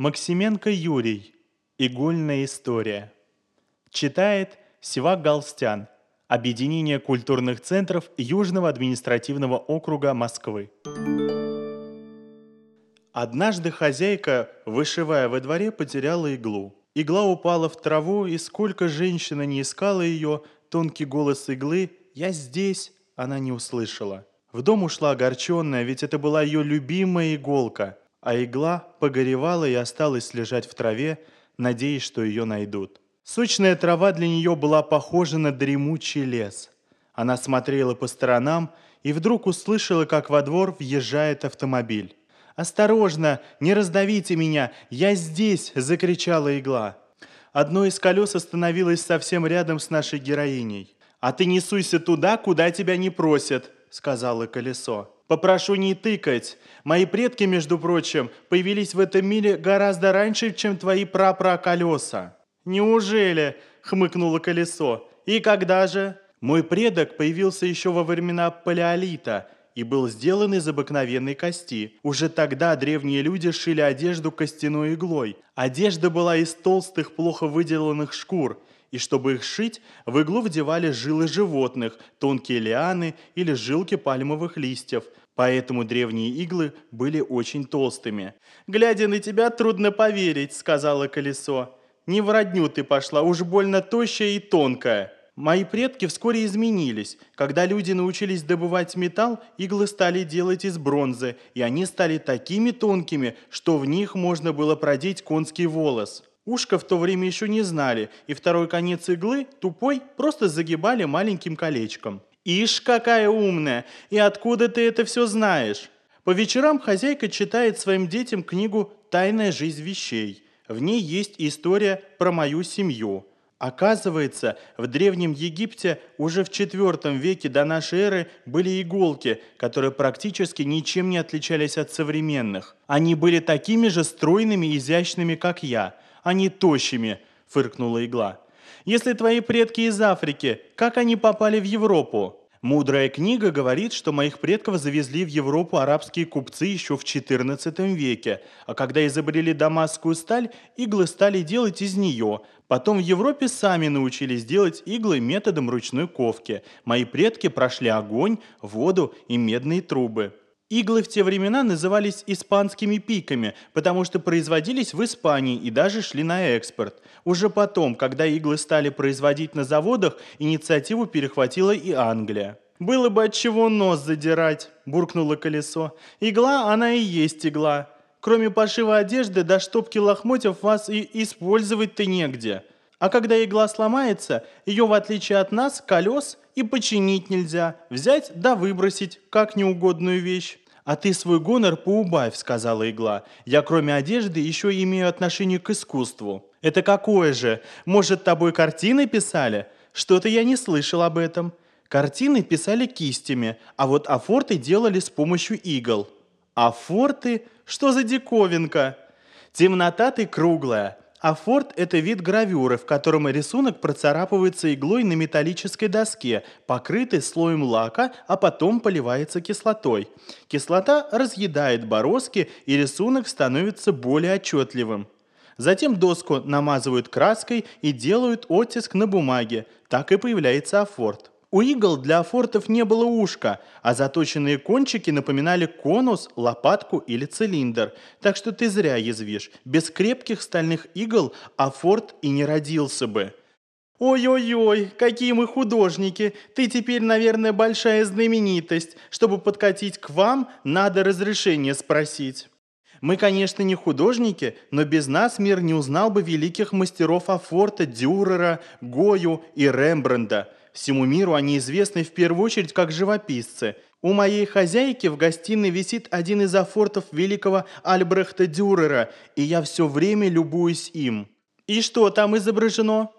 Максименко Юрий. Игольная история. Читает Сивак Галстян. Объединение культурных центров Южного административного округа Москвы. Однажды хозяйка, вышивая во дворе, потеряла иглу. Игла упала в траву, и сколько женщина не искала ее, тонкий голос иглы «Я здесь!» она не услышала. В дом ушла огорченная, ведь это была ее любимая иголка, а игла погоревала и осталась лежать в траве, надеясь, что ее найдут. Сочная трава для нее была похожа на дремучий лес. Она смотрела по сторонам и вдруг услышала, как во двор въезжает автомобиль. «Осторожно! Не раздавите меня! Я здесь!» – закричала игла. Одно из колес остановилось совсем рядом с нашей героиней. «А ты не суйся туда, куда тебя не просят», – сказала колесо. «Попрошу не тыкать. Мои предки, между прочим, появились в этом мире гораздо раньше, чем твои прапраколеса». «Неужели?» – хмыкнуло колесо. «И когда же?» «Мой предок появился еще во времена Палеолита – и был сделан из обыкновенной кости. Уже тогда древние люди шили одежду костяной иглой. Одежда была из толстых, плохо выделанных шкур, и чтобы их шить, в иглу вдевали жилы животных, тонкие лианы или жилки пальмовых листьев, поэтому древние иглы были очень толстыми. «Глядя на тебя, трудно поверить», — сказала колесо. «Не в родню ты пошла, уж больно тощая и тонкая». Мои предки вскоре изменились. Когда люди научились добывать металл, иглы стали делать из бронзы, и они стали такими тонкими, что в них можно было продеть конский волос. Ушко в то время еще не знали, и второй конец иглы, тупой, просто загибали маленьким колечком. «Ишь, какая умная! И откуда ты это все знаешь?» По вечерам хозяйка читает своим детям книгу «Тайная жизнь вещей». В ней есть история про мою семью – Оказывается, в Древнем Египте уже в IV веке до нашей эры были иголки, которые практически ничем не отличались от современных. Они были такими же стройными и изящными, как я, а не тощими, фыркнула игла. Если твои предки из Африки, как они попали в Европу? Мудрая книга говорит, что моих предков завезли в Европу арабские купцы еще в XIV веке, а когда изобрели дамасскую сталь, иглы стали делать из нее. Потом в Европе сами научились делать иглы методом ручной ковки. Мои предки прошли огонь, воду и медные трубы. Иглы в те времена назывались испанскими пиками, потому что производились в Испании и даже шли на экспорт. Уже потом, когда иглы стали производить на заводах, инициативу перехватила и Англия. «Было бы от чего нос задирать», – буркнуло колесо. «Игла, она и есть игла. Кроме пошива одежды до штопки лохмотьев вас и использовать-то негде. А когда игла сломается, ее, в отличие от нас, колес, и починить нельзя. Взять да выбросить, как неугодную вещь. «А ты свой гонор поубавь», — сказала игла. «Я кроме одежды еще имею отношение к искусству». «Это какое же? Может, тобой картины писали?» «Что-то я не слышал об этом». Картины писали кистями, а вот афорты делали с помощью игл. Афорты? Что за диковинка? Темнота ты круглая, а форт – это вид гравюры, в котором рисунок процарапывается иглой на металлической доске, покрытой слоем лака, а потом поливается кислотой. Кислота разъедает бороздки, и рисунок становится более отчетливым. Затем доску намазывают краской и делают оттиск на бумаге. Так и появляется афорт. У игл для фортов не было ушка, а заточенные кончики напоминали конус, лопатку или цилиндр. Так что ты зря язвишь. Без крепких стальных игл афорт и не родился бы. «Ой-ой-ой, какие мы художники! Ты теперь, наверное, большая знаменитость. Чтобы подкатить к вам, надо разрешение спросить». Мы, конечно, не художники, но без нас мир не узнал бы великих мастеров Афорта, Дюрера, Гою и Рембранда – Всему миру они известны в первую очередь как живописцы. У моей хозяйки в гостиной висит один из афортов великого Альбрехта Дюрера, и я все время любуюсь им. И что там изображено?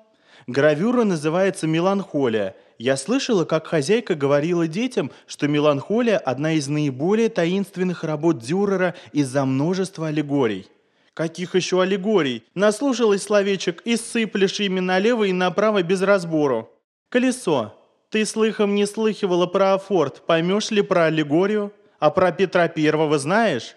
Гравюра называется «Меланхолия». Я слышала, как хозяйка говорила детям, что «Меланхолия» – одна из наиболее таинственных работ Дюрера из-за множества аллегорий. Каких еще аллегорий? Наслушалась словечек и сыплешь ими налево и направо без разбору. Колесо. Ты слыхом не слыхивала про Афорт, поймешь ли про аллегорию? А про Петра Первого знаешь?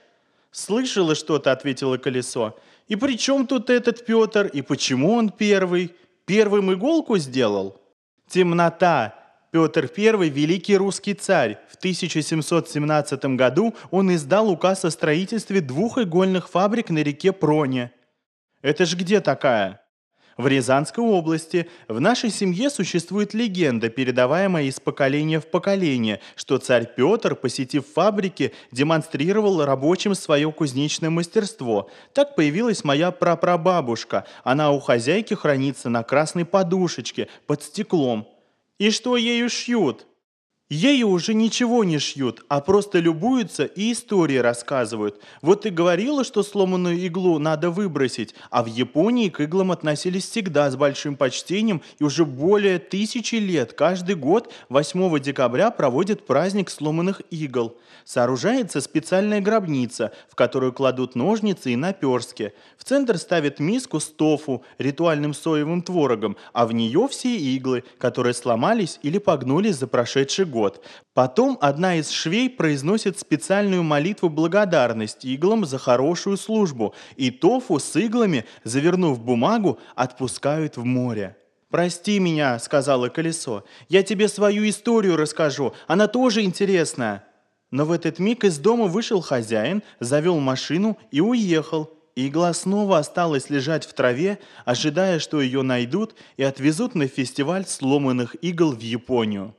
«Слышала что-то», — ответило колесо. «И при чем тут этот Петр? И почему он первый? Первым иголку сделал?» «Темнота», Петр I – великий русский царь. В 1717 году он издал указ о строительстве двух игольных фабрик на реке Проне. Это ж где такая? В Рязанской области в нашей семье существует легенда, передаваемая из поколения в поколение, что царь Петр, посетив фабрики, демонстрировал рабочим свое кузнечное мастерство. Так появилась моя прапрабабушка. Она у хозяйки хранится на красной подушечке под стеклом. И что ею шьют? Ею уже ничего не шьют, а просто любуются и истории рассказывают. Вот ты говорила, что сломанную иглу надо выбросить, а в Японии к иглам относились всегда с большим почтением и уже более тысячи лет. Каждый год 8 декабря проводят праздник сломанных игл. Сооружается специальная гробница, в которую кладут ножницы и наперстки. В центр ставят миску с тофу, ритуальным соевым творогом, а в нее все иглы, которые сломались или погнулись за прошедший год год. Потом одна из швей произносит специальную молитву благодарности иглам за хорошую службу, и тофу с иглами, завернув бумагу, отпускают в море. «Прости меня», — сказала колесо, — «я тебе свою историю расскажу, она тоже интересная». Но в этот миг из дома вышел хозяин, завел машину и уехал. Игла снова осталась лежать в траве, ожидая, что ее найдут и отвезут на фестиваль сломанных игл в Японию.